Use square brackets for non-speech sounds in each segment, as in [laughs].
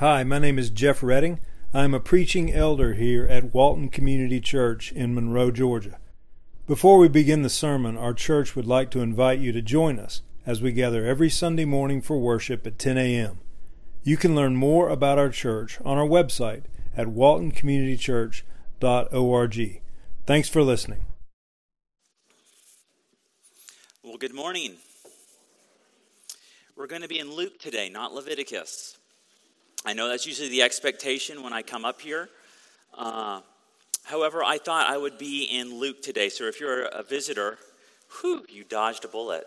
Hi, my name is Jeff Redding. I'm a preaching elder here at Walton Community Church in Monroe, Georgia. Before we begin the sermon, our church would like to invite you to join us as we gather every Sunday morning for worship at 10 a.m. You can learn more about our church on our website at waltoncommunitychurch.org. Thanks for listening. Well, good morning. We're going to be in Luke today, not Leviticus. I know that's usually the expectation when I come up here. Uh, however, I thought I would be in Luke today. So if you're a visitor, whew, you dodged a bullet.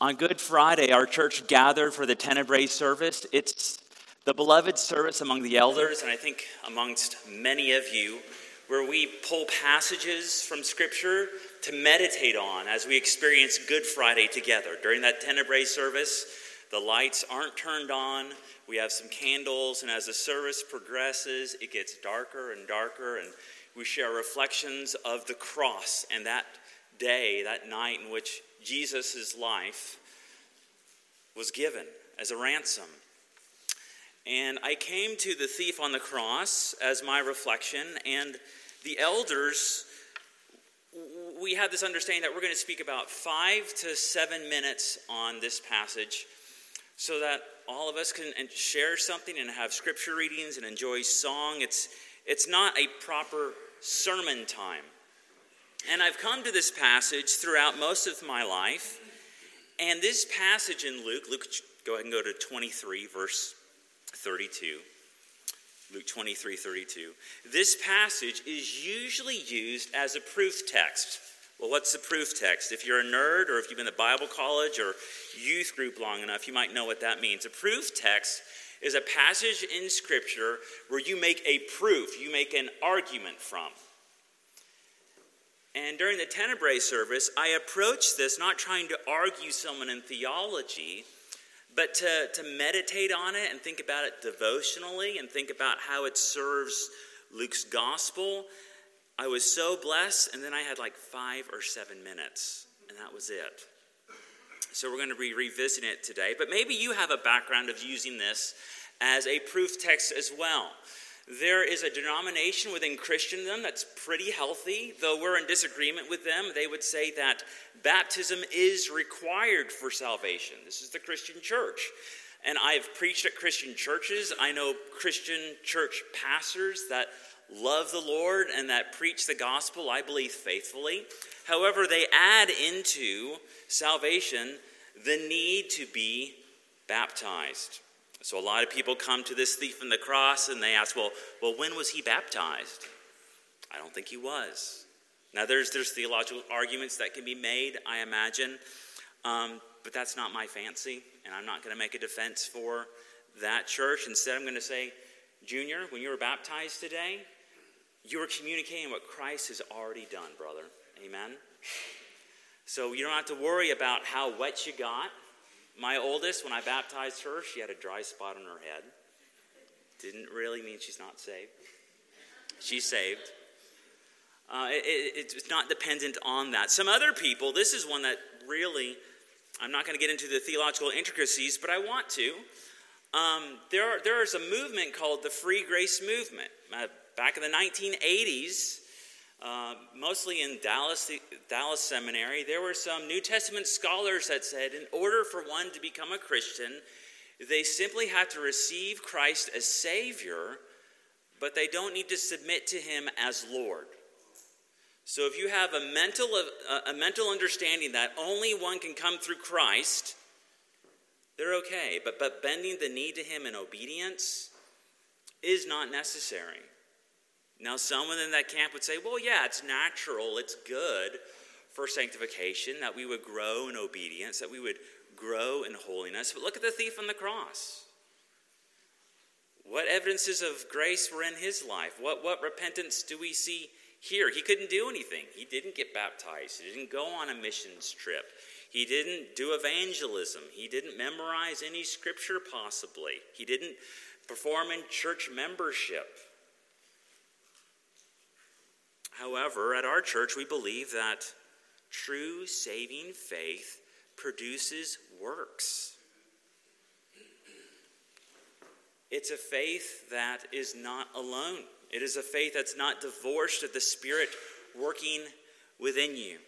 On Good Friday, our church gathered for the Tenebrae service. It's the beloved service among the elders, and I think amongst many of you, where we pull passages from Scripture to meditate on as we experience Good Friday together. During that Tenebrae service, the lights aren't turned on. We have some candles, and as the service progresses, it gets darker and darker, and we share reflections of the cross and that day, that night in which Jesus' life was given as a ransom. And I came to the thief on the cross as my reflection, and the elders, we had this understanding that we're going to speak about five to seven minutes on this passage so that all of us can share something and have scripture readings and enjoy song. It's, it's not a proper sermon time. And I've come to this passage throughout most of my life. And this passage in Luke, Luke, go ahead and go to 23, verse 32. Luke 23, 32. This passage is usually used as a proof text. Well, what's the proof text? If you're a nerd or if you've been to Bible college or youth group long enough, you might know what that means. A proof text is a passage in Scripture where you make a proof, you make an argument from. And during the Tenebrae service, I approached this not trying to argue someone in theology, but to, to meditate on it and think about it devotionally and think about how it serves Luke's gospel. I was so blessed, and then I had like five or seven minutes, and that was it. So we're going to be revisiting it today, but maybe you have a background of using this as a proof text as well. There is a denomination within Christendom that's pretty healthy, though we're in disagreement with them. They would say that baptism is required for salvation. This is the Christian church. And I've preached at Christian churches. I know Christian church pastors that love the Lord and that preach the gospel, I believe, faithfully. However, they add into salvation the need to be baptized. So a lot of people come to this thief on the cross and they ask, well, well, when was he baptized? I don't think he was. Now, there's, there's theological arguments that can be made, I imagine, um, but that's not my fancy, and I'm not going to make a defense for that church. Instead, I'm going to say, Junior, when you were baptized today, you were communicating what Christ has already done, brother. Amen? So you don't have to worry about how wet you got my oldest, when I baptized her, she had a dry spot on her head. Didn't really mean she's not saved. She's saved. Uh, it, it's not dependent on that. Some other people, this is one that really, I'm not going to get into the theological intricacies, but I want to. Um, there, are, there is a movement called the Free Grace Movement. Uh, back in the 1980s, uh, mostly in Dallas, Dallas Seminary, there were some New Testament scholars that said in order for one to become a Christian, they simply have to receive Christ as Savior, but they don't need to submit to Him as Lord. So if you have a mental, a mental understanding that only one can come through Christ, they're okay. But, but bending the knee to Him in obedience is not necessary. Now, someone in that camp would say, well, yeah, it's natural, it's good for sanctification, that we would grow in obedience, that we would grow in holiness. But look at the thief on the cross. What evidences of grace were in his life? What, what repentance do we see here? He couldn't do anything. He didn't get baptized, he didn't go on a missions trip. He didn't do evangelism. He didn't memorize any scripture, possibly. He didn't perform in church membership. However, at our church, we believe that true saving faith produces works. It's a faith that is not alone. It is a faith that's not divorced of the Spirit working within you.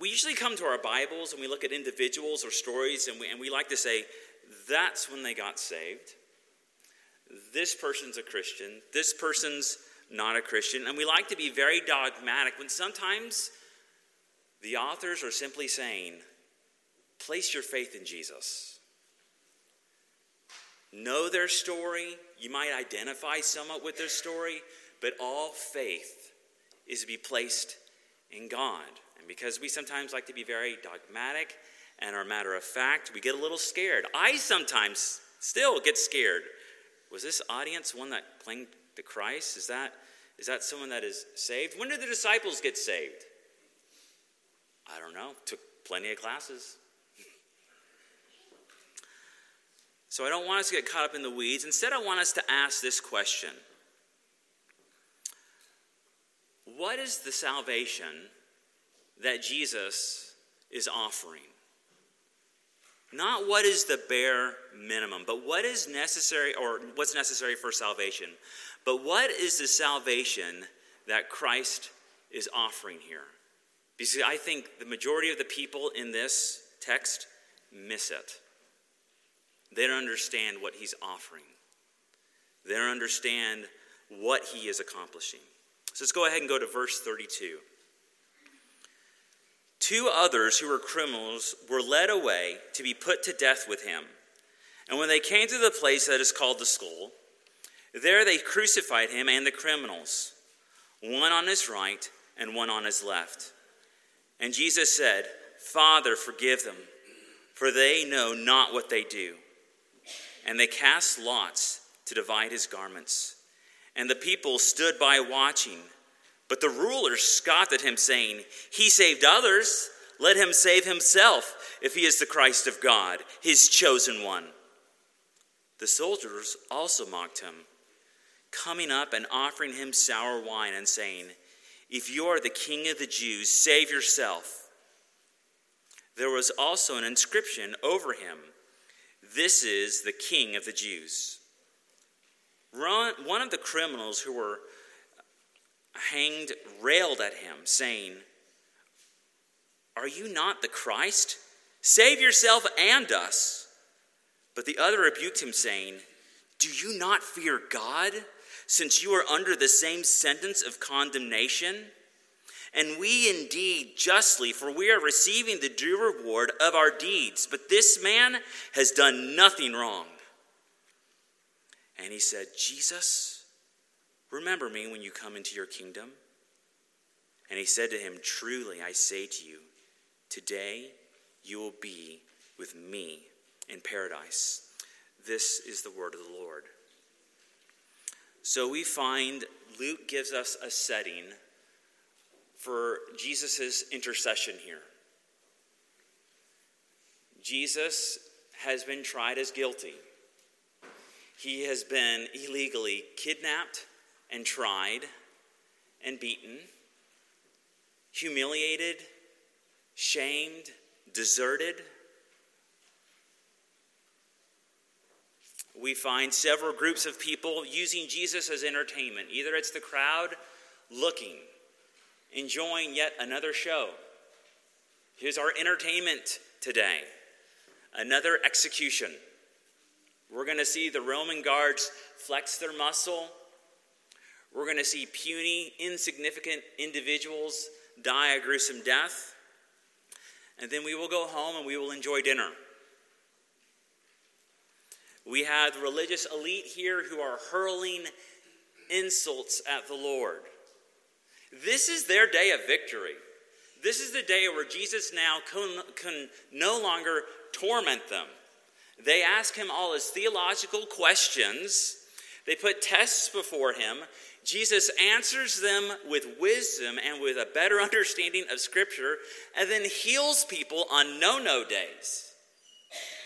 We usually come to our Bibles and we look at individuals or stories and we, and we like to say, that's when they got saved. This person's a Christian. This person's not a Christian. And we like to be very dogmatic when sometimes the authors are simply saying, place your faith in Jesus. Know their story. You might identify somewhat with their story, but all faith is to be placed in God. And because we sometimes like to be very dogmatic and are matter of fact, we get a little scared. I sometimes still get scared. Was this audience one that clung to Christ? Is that, is that someone that is saved? When did the disciples get saved? I don't know. Took plenty of classes. [laughs] so I don't want us to get caught up in the weeds. Instead, I want us to ask this question What is the salvation that Jesus is offering? Not what is the bare minimum, but what is necessary or what's necessary for salvation. But what is the salvation that Christ is offering here? Because I think the majority of the people in this text miss it. They don't understand what he's offering, they don't understand what he is accomplishing. So let's go ahead and go to verse 32. Two others who were criminals were led away to be put to death with him. And when they came to the place that is called the skull, there they crucified him and the criminals, one on his right and one on his left. And Jesus said, Father, forgive them, for they know not what they do. And they cast lots to divide his garments. And the people stood by watching. But the rulers scoffed at him, saying, He saved others. Let him save himself if he is the Christ of God, his chosen one. The soldiers also mocked him, coming up and offering him sour wine and saying, If you are the king of the Jews, save yourself. There was also an inscription over him This is the king of the Jews. One of the criminals who were hanged railed at him, saying, Are you not the Christ? Save yourself and us. But the other rebuked him, saying, Do you not fear God, since you are under the same sentence of condemnation? And we indeed justly, for we are receiving the due reward of our deeds. But this man has done nothing wrong. And he said, Jesus, Remember me when you come into your kingdom. And he said to him, Truly I say to you, today you will be with me in paradise. This is the word of the Lord. So we find Luke gives us a setting for Jesus' intercession here. Jesus has been tried as guilty. He has been illegally kidnapped and tried and beaten, humiliated, shamed, deserted. We find several groups of people using Jesus as entertainment. Either it's the crowd looking, enjoying yet another show. Here's our entertainment today another execution. We're going to see the Roman guards flex their muscle we're going to see puny, insignificant individuals die a gruesome death. And then we will go home and we will enjoy dinner. We have religious elite here who are hurling insults at the Lord. This is their day of victory. This is the day where Jesus now can, can no longer torment them. They ask him all his theological questions. They put tests before him, Jesus answers them with wisdom and with a better [laughs] understanding of Scripture, and then heals people on no no days.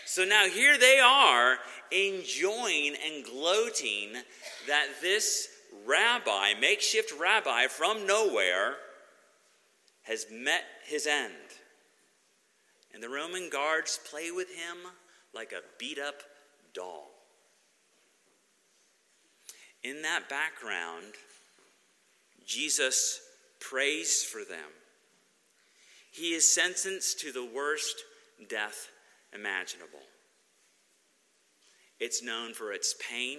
So now here they are enjoying and gloating that this rabbi, makeshift rabbi from nowhere, has met his end. And the Roman guards play with him like a beat up doll. In that background, Jesus prays for them. He is sentenced to the worst death imaginable. It's known for its pain,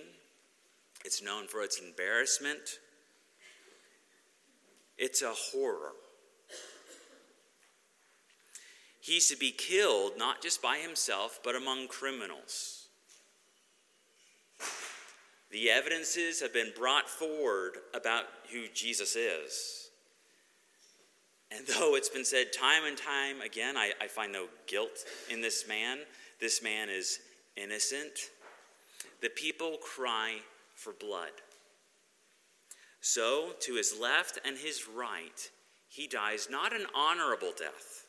it's known for its embarrassment. It's a horror. He's to be killed not just by himself, but among criminals. The evidences have been brought forward about who Jesus is. And [laughs] though it's been said time and time again, I, I find no guilt in this man. This man is innocent. The people cry for blood. So, to his left and his right, he dies not an honorable death,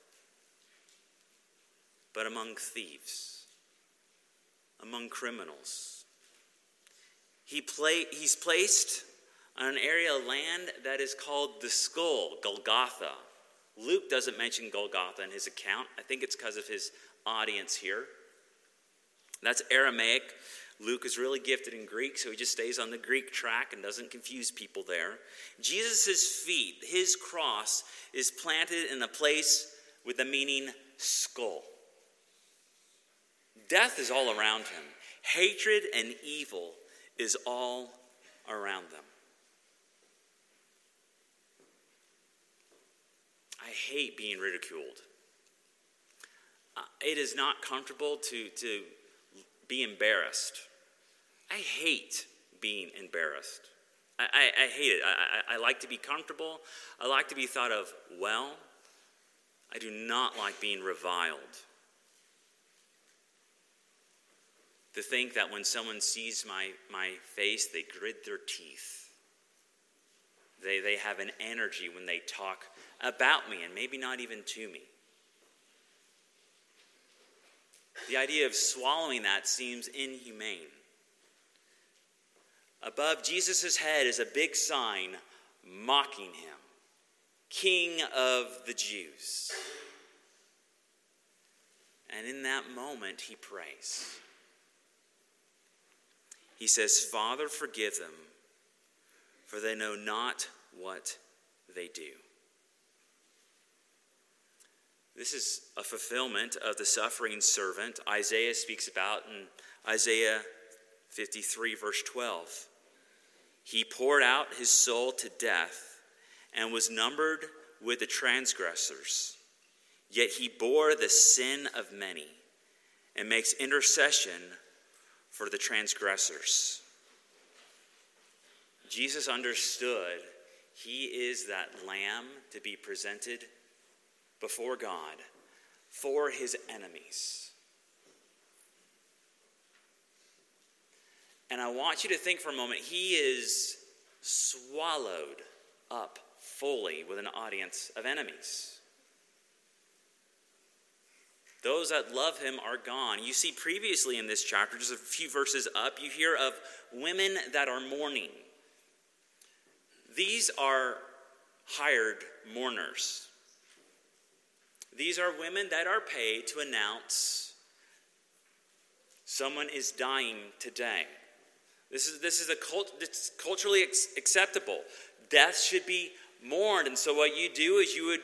but among thieves, among criminals. He he's placed on an area of land that is called the skull, Golgotha. Luke doesn't mention Golgotha in his account. I think it's because of his audience here. That's Aramaic. Luke is really gifted in Greek, so he just stays on the Greek track and doesn't confuse people there. Jesus' feet, his cross, is planted in a place with the meaning skull. Death is all around him, hatred and evil is all around them. I hate being ridiculed. Uh, it is not comfortable to, to be embarrassed. I hate being embarrassed. I, I, I hate it. I, I, I like to be comfortable. I like to be thought of well. I do not like being reviled. To think that when someone sees my, my face, they grit their teeth. They, they have an energy when they talk about me and maybe not even to me. The idea of swallowing that seems inhumane. Above Jesus' head is a big sign mocking him King of the Jews. And in that moment, he prays. He says, Father, forgive them, for they know not what they do. This is a fulfillment of the suffering servant Isaiah speaks about in Isaiah 53, verse 12. He poured out his soul to death and was numbered with the transgressors. Yet he bore the sin of many and makes intercession for the transgressors. Jesus understood he is that lamb to be presented before God for his enemies. And I want you to think for a moment, he is swallowed up fully with an audience of enemies. Those that love him are gone. You see, previously in this chapter, just a few verses up, you hear of women that are mourning. These are hired mourners. These are women that are paid to announce someone is dying today. This is, this is a cult, it's culturally acceptable. Death should be mourned. And so, what you do is you would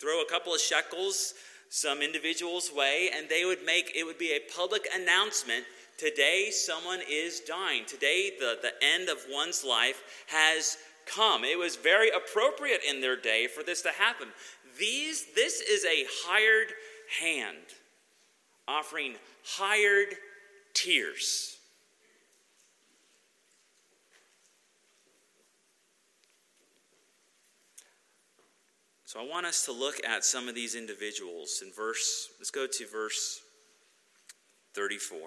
throw a couple of shekels some individual's way, and they would make it would be a public announcement today someone is dying. Today, the, the end of one's life has come. It was very appropriate in their day for this to happen. These, this is a hired hand offering hired tears. So I want us to look at some of these individuals in verse, let's go to verse 34.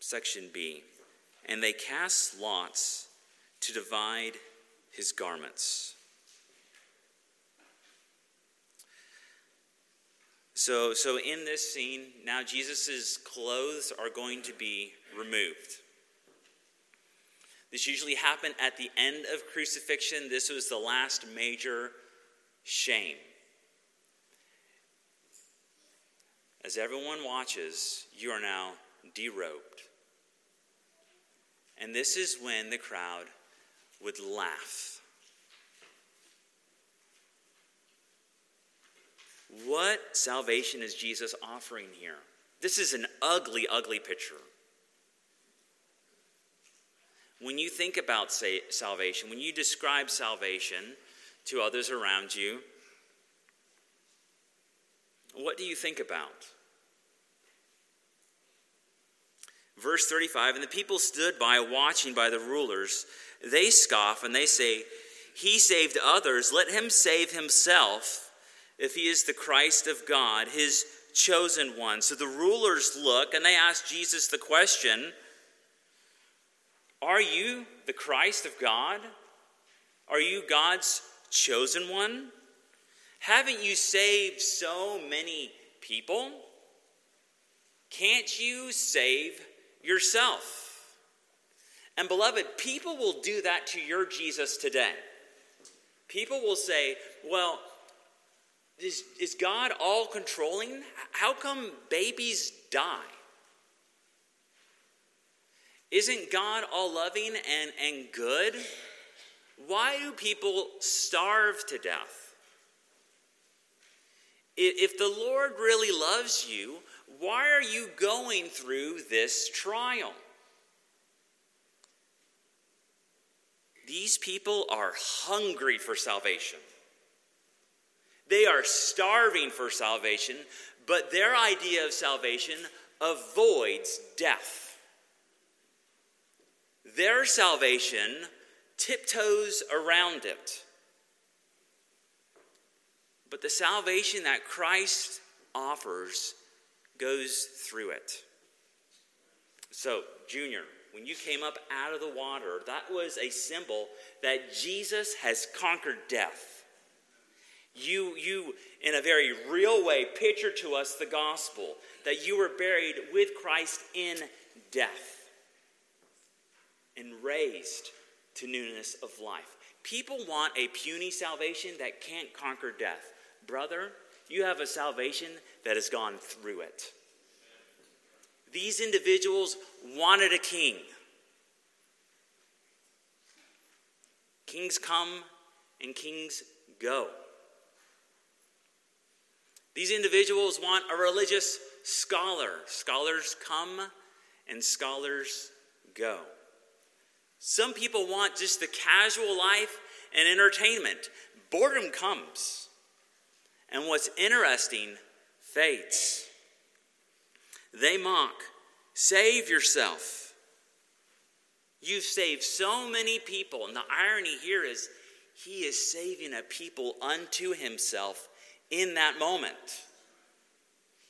Section B. And they cast lots to divide his garments. So, so in this scene, now Jesus' clothes are going to be removed. This usually happened at the end of crucifixion. This was the last major shame. As everyone watches, you are now derobed. And this is when the crowd would laugh. What salvation is Jesus offering here? This is an ugly, ugly picture. When you think about say, salvation, when you describe salvation to others around you, what do you think about? Verse 35 And the people stood by watching by the rulers. They scoff and they say, He saved others, let him save himself if he is the Christ of God, his chosen one. So the rulers look and they ask Jesus the question Are you the Christ of God? Are you God's chosen one? Haven't you saved so many people? Can't you save yourself? And beloved, people will do that to your Jesus today. People will say, well, is, is God all controlling? How come babies die? Isn't God all loving and, and good? Why do people starve to death? If the Lord really loves you, why are you going through this trial? These people are hungry for salvation. They are starving for salvation, but their idea of salvation avoids death. Their salvation tiptoes around it. But the salvation that Christ offers goes through it. So, Junior, when you came up out of the water, that was a symbol that Jesus has conquered death. You, you, in a very real way, picture to us the gospel that you were buried with Christ in death and raised to newness of life. People want a puny salvation that can't conquer death. Brother, you have a salvation that has gone through it. These individuals wanted a king. Kings come and kings go. These individuals want a religious scholar. Scholars come and scholars go. Some people want just the casual life and entertainment. Boredom comes. And what's interesting fades. They mock, save yourself. You've saved so many people. And the irony here is, he is saving a people unto himself in that moment.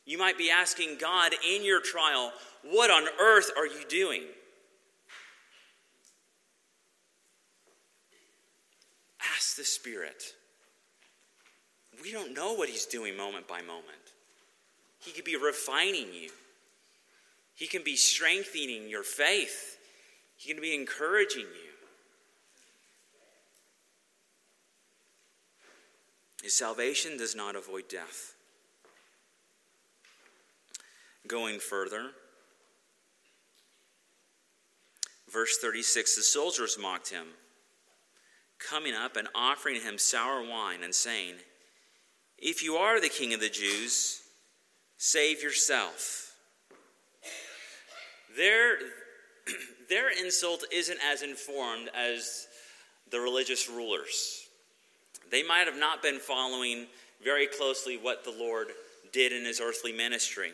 You might be asking God in your trial, What on earth are you doing? Ask the Spirit. We don't know what He's doing moment by moment. He could be refining you, He can be strengthening your faith, He can be encouraging you. His salvation does not avoid death. Going further, verse 36 the soldiers mocked him coming up and offering him sour wine and saying, If you are the king of the Jews, save yourself. Their, [clears throat] their insult isn't as informed as the religious rulers. They might have not been following very closely what the Lord did in his earthly ministry,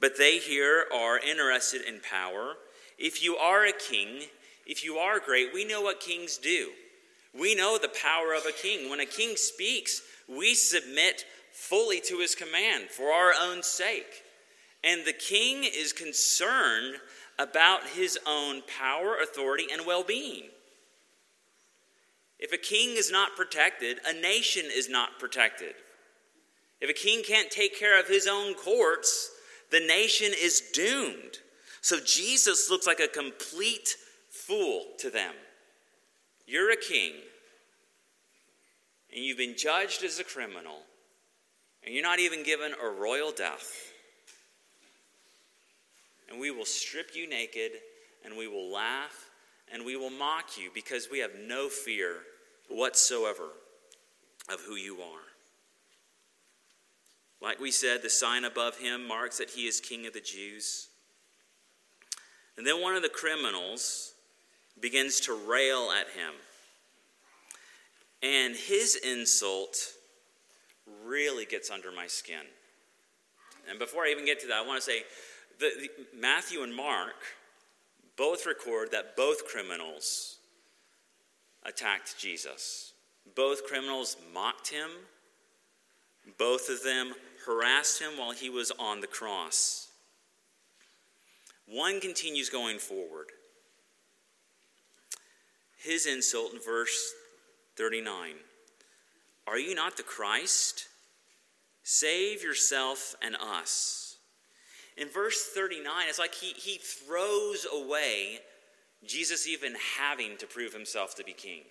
but they here are interested in power. If you are a king, if you are great, we know what kings do. We know the power of a king. When a king speaks, we submit fully to his command for our own sake. And the king is concerned about his own power, authority, and well being. If a king is not protected, a nation is not protected. If a king can't take care of his own courts, the nation is doomed. So Jesus looks like a complete fool to them. You're a king, and you've been judged as a criminal, and you're not even given a royal death. And we will strip you naked, and we will laugh, and we will mock you because we have no fear whatsoever of who you are. Like we said, the sign above him marks that he is king of the Jews. And then one of the criminals begins to rail at him. And his insult really gets under my skin. And before I even get to that, I want to say that Matthew and Mark both record that both criminals attacked Jesus. Both criminals mocked him. Both of them harassed him while he was on the cross. One continues going forward. His insult in verse 39 Are you not the Christ? Save yourself and us. In verse 39, it's like he, he throws away Jesus even having to prove himself to be king.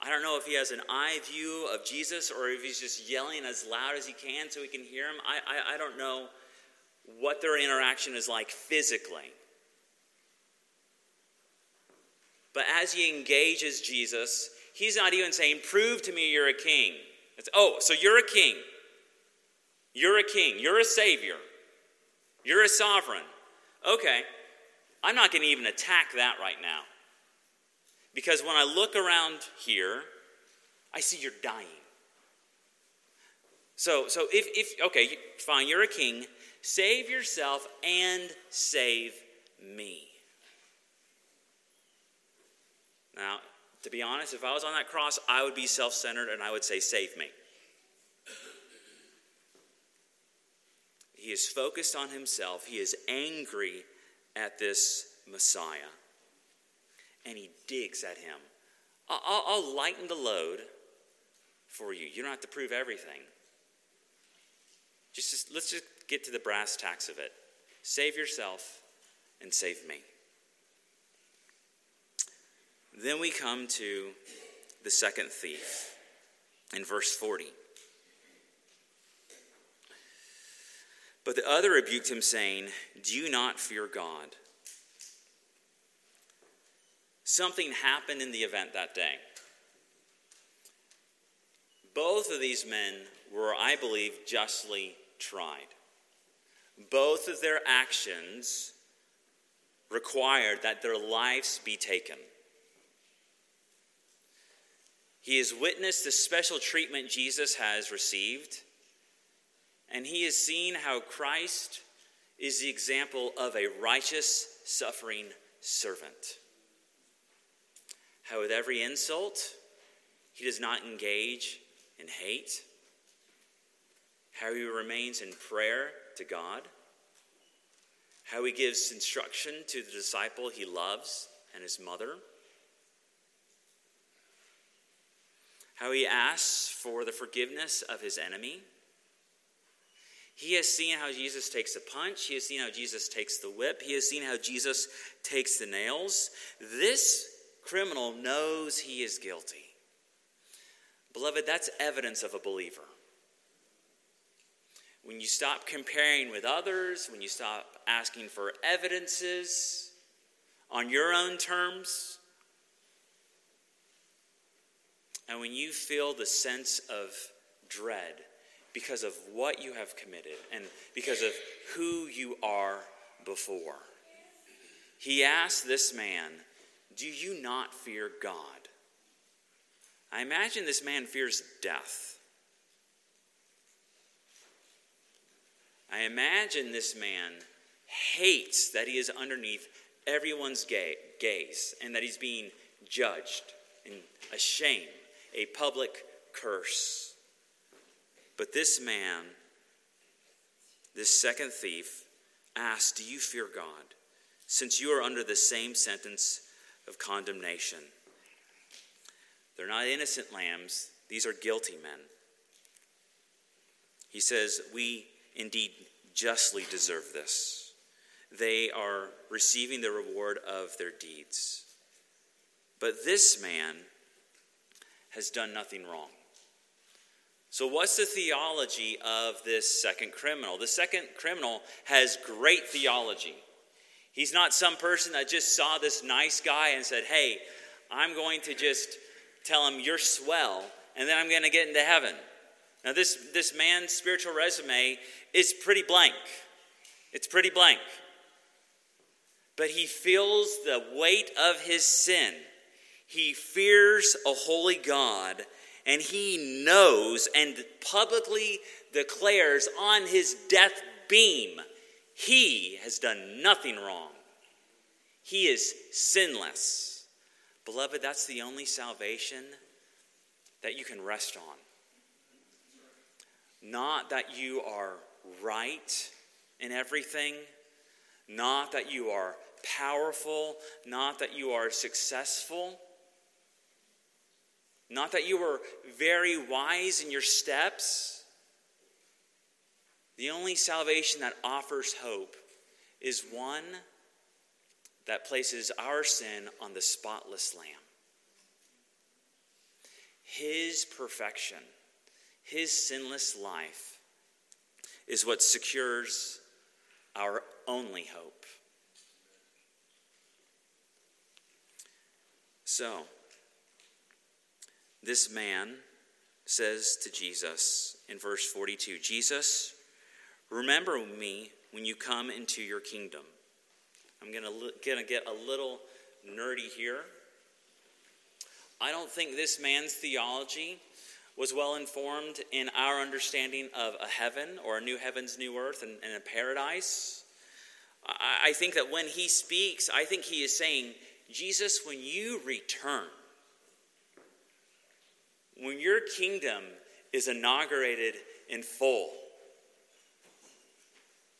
I don't know if he has an eye view of Jesus or if he's just yelling as loud as he can so he can hear him. I, I, I don't know what their interaction is like physically. But as he engages Jesus, he's not even saying, Prove to me you're a king. It's, oh, so you're a king. You're a king. You're a savior. You're a sovereign. Okay, I'm not going to even attack that right now. Because when I look around here, I see you're dying. So, so if, if, okay, fine, you're a king. Save yourself and save me. Now, to be honest, if I was on that cross, I would be self centered and I would say, Save me. He is focused on himself, he is angry at this Messiah, and he digs at him. I'll, I'll lighten the load for you. You don't have to prove everything. Just, just, let's just get to the brass tacks of it. Save yourself and save me. Then we come to the second thief in verse 40. But the other rebuked him, saying, Do you not fear God? Something happened in the event that day. Both of these men were, I believe, justly tried. Both of their actions required that their lives be taken. He has witnessed the special treatment Jesus has received, and he has seen how Christ is the example of a righteous, suffering servant. How, with every insult, he does not engage in hate. How he remains in prayer to God. How he gives instruction to the disciple he loves and his mother how he asks for the forgiveness of his enemy. He has seen how Jesus takes the punch. He has seen how Jesus takes the whip. He has seen how Jesus takes the nails. This criminal knows he is guilty. Beloved, that's evidence of a believer. When you stop comparing with others, when you stop asking for evidences on your own terms, And when you feel the sense of dread because of what you have committed and because of who you are before, he asked this man, Do you not fear God? I imagine this man fears death. I imagine this man hates that he is underneath everyone's gaze and that he's being judged and ashamed a public curse. But this man, this second thief, asked, Do you fear God, since you are under the same sentence of condemnation? They're not innocent lambs, these are guilty men. He says, We indeed justly deserve this. They are receiving the reward of their deeds. But this man has done nothing wrong. So, what's the theology of this second criminal? The second criminal has great theology. He's not some person that just saw this nice guy and said, Hey, I'm going to just tell him you're swell, and then I'm going to get into heaven. Now, this, this man's spiritual resume is pretty blank. It's pretty blank. But he feels the weight of his sin. He fears a holy God, and he knows and publicly declares on his death beam he has done nothing wrong. He is sinless. Beloved, that's the only salvation that you can rest on. Not that you are right in everything, not that you are powerful, not that you are successful, not that you were very wise in your steps. The only salvation that offers hope is one that places our sin on the spotless Lamb. His perfection, His sinless life, is what secures our only hope. So, this man says to Jesus in verse 42 Jesus, remember me when you come into your kingdom. I'm going to get a little nerdy here. I don't think this man's theology was well informed in our understanding of a heaven or a new heavens, new earth, and, and a paradise. I, I think that when he speaks, I think he is saying, Jesus, when you return, when your kingdom is inaugurated in full,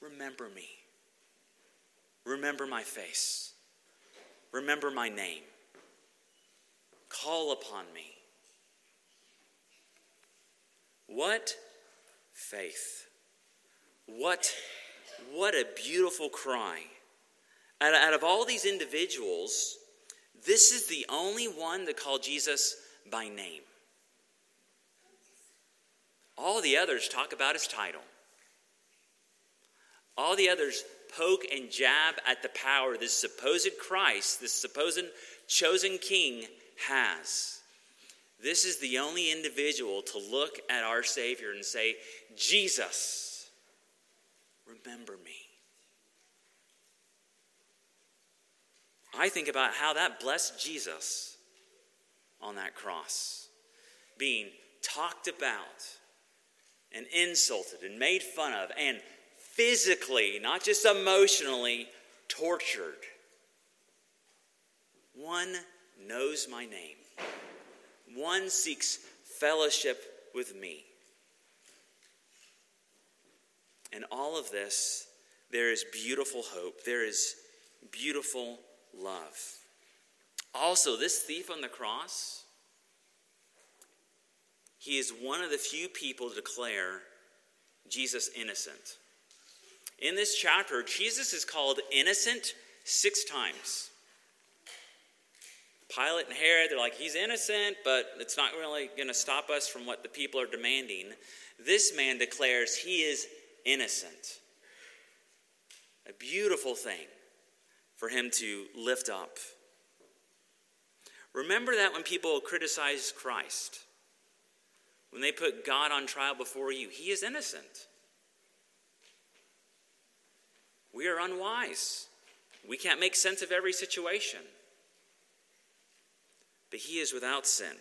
remember me. Remember my face. Remember my name. Call upon me. What faith. What, what a beautiful cry. Out, out of all these individuals, this is the only one that called Jesus by name. All the others talk about his title. All the others poke and jab at the power this supposed Christ, this supposed chosen king has. This is the only individual to look at our Savior and say, Jesus, remember me. I think about how that blessed Jesus on that cross, being talked about and insulted and made fun of and physically, not just emotionally, tortured. One knows my name, one seeks fellowship with me. In all of this, there is beautiful hope. There is beautiful love. Also, this thief on the cross, he is one of the few people to declare Jesus innocent. In this chapter, Jesus is called innocent six times. Pilate and Herod, they're like, he's innocent, but it's not really going to stop us from what the people are demanding. This man declares he is innocent. A beautiful thing for him to lift up. Remember that when people criticize Christ, when they put God on trial before you, he is innocent. We are unwise. We can't make sense of every situation. But he is without sin.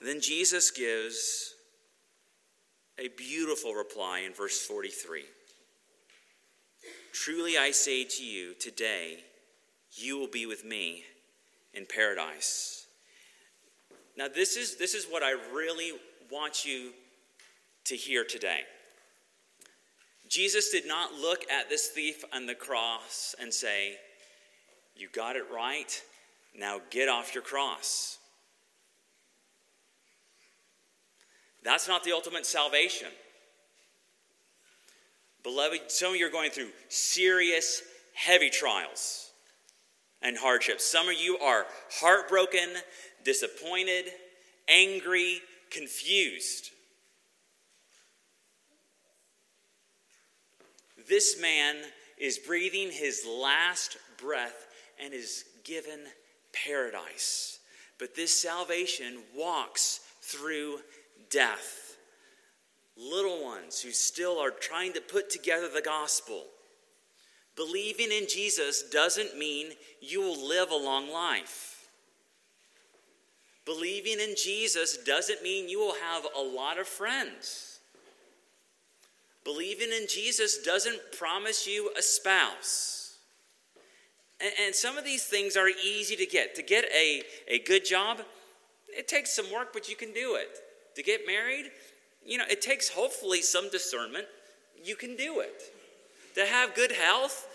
then Jesus gives a beautiful reply in verse 43. Truly I say to you, today you will be with me in paradise. Now, this is, this is what I really want you to hear today. Jesus did not look at this thief on the cross and say, You got it right, now get off your cross. That's not the ultimate salvation. Beloved, some of you are going through serious, heavy trials. And hardships. Some of you are heartbroken, disappointed, angry, confused. This man is breathing his last breath and is given paradise. But this salvation walks through death. Little ones who still are trying to put together the gospel. Believing in Jesus doesn't mean you will live a long life. Believing in Jesus doesn't mean you will have a lot of friends. Believing in Jesus doesn't promise you a spouse. And, and, some of these things are easy to get. To get a, a good job, it takes some work, but you can do it. To get married, you know, it takes hopefully some discernment. You can do it. To have good health,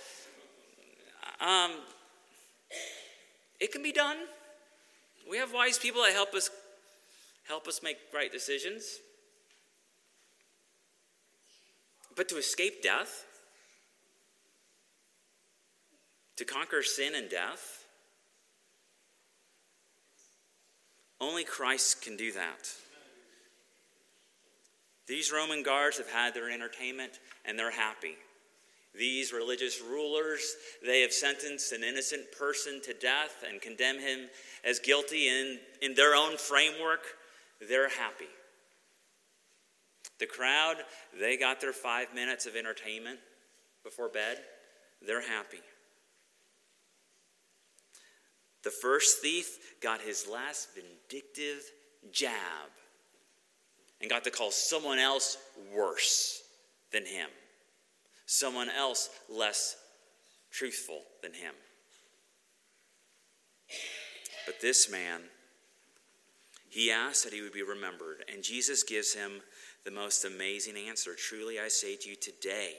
um, it can be done. We have wise people that help us help us make right decisions. But to escape death, to conquer sin and death, only Christ can do that. These Roman guards have had their entertainment and they're happy. These religious rulers, they have sentenced an innocent person to death and condemn him as guilty in, in their own framework. They're happy. The crowd, they got their five minutes of entertainment before bed. They're happy. The first thief got his last vindictive jab and got to call someone else worse than him, someone else less truthful than him. But this man, he asked that he would be remembered, and Jesus gives him the most amazing answer. Truly, I say to you, today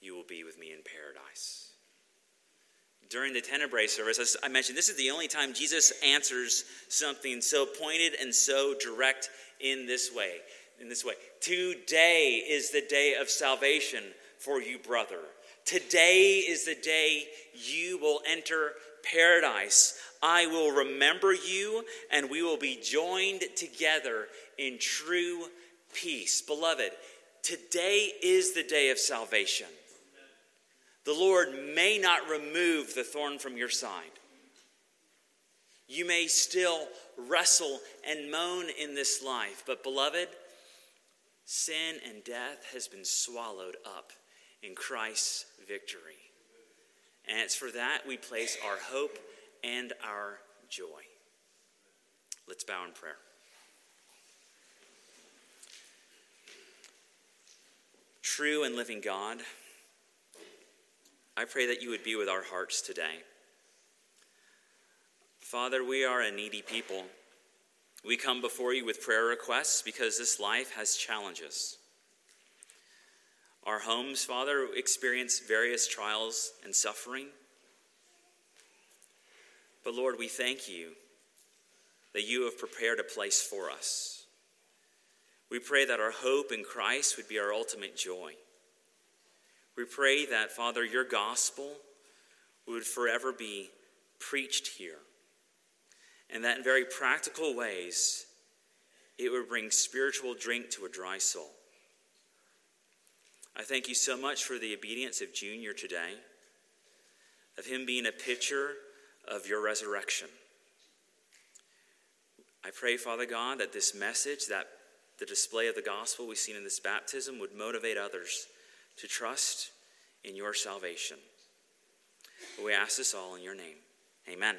you will be with me in paradise. During the Tenebrae service, as I mentioned, this is the only time Jesus answers something so pointed and so direct in this way. In this way, today is the day of salvation for you, brother. Today is the day you will enter paradise. I will remember you, and we will be joined together in true peace. Beloved, today is the day of salvation. The Lord may not remove the thorn from your side. You may still wrestle and moan in this life, but beloved, sin and death has been swallowed up in Christ's victory. And it's for that we place our hope and our joy. Let's bow in prayer. True and living God, I pray that you would be with our hearts today. Father, we are a needy people. We come before you with prayer requests because this life has challenges. Our homes, Father, experience various trials and suffering. But Lord, we thank you that you have prepared a place for us. We pray that our hope in Christ would be our ultimate joy. We pray that, Father, your gospel would forever be preached here, and that in very practical ways it would bring spiritual drink to a dry soul. I thank you so much for the obedience of Junior today, of him being a picture of your resurrection. I pray, Father God, that this message, that the display of the gospel we've seen in this baptism, would motivate others to trust in your salvation. We ask this all in your name. Amen.